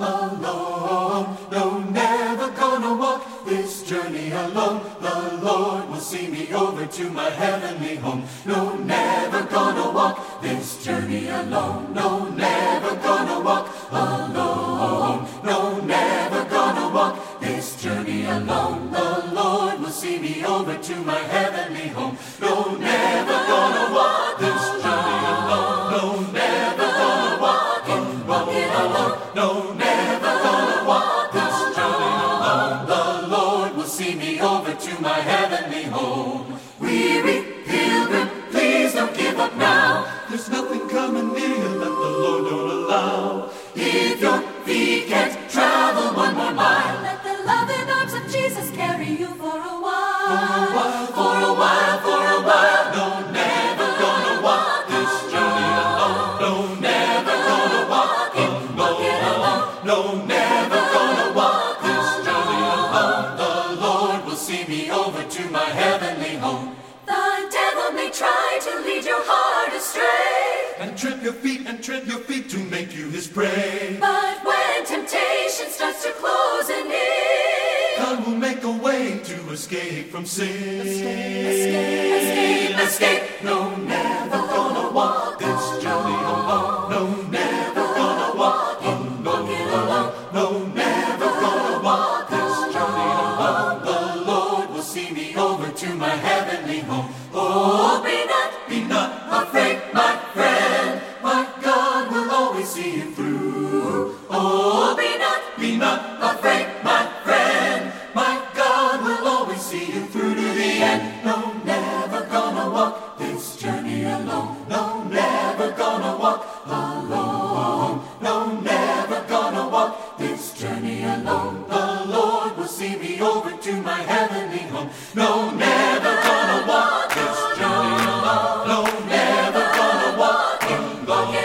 alone. No, never gonna walk this journey alone. The Lord will see me over to my heavenly home. No, never gonna walk this journey alone. No, never gonna walk alone. No, never gonna walk this journey alone. The Lord will see me over to my heavenly home. my heavenly home. Weary pilgrim, please don't give up now. There's nothing coming near that the Lord don't allow. If your feet can't travel one more mile, let the loving arms of Jesus carry you for a while. For a while, for a while, for a while. No, never gonna walk this journey alone. No, never gonna walk it alone. No, never. my heavenly home. The devil may try to lead your heart astray, and trip your feet and trip your feet to make you his prey. But when temptation starts to close in, God will make a way to escape from sin. Escape, escape, escape, escape. No, never gonna walk this journey alone. No, never. See you through to the end. No, never gonna walk this journey alone. No, never gonna walk alone. No, never gonna walk this journey alone. The Lord will see me over to my heavenly home. No, never gonna walk this journey alone. No, never gonna walk alone.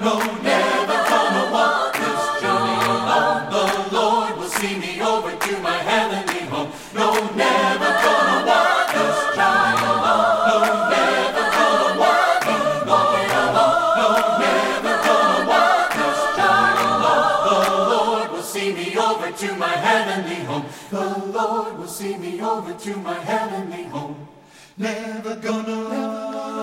No, never gonna walk this journey alone. The Lord will see me over to my heavenly home. The Lord will see me over to my heavenly home. Never gonna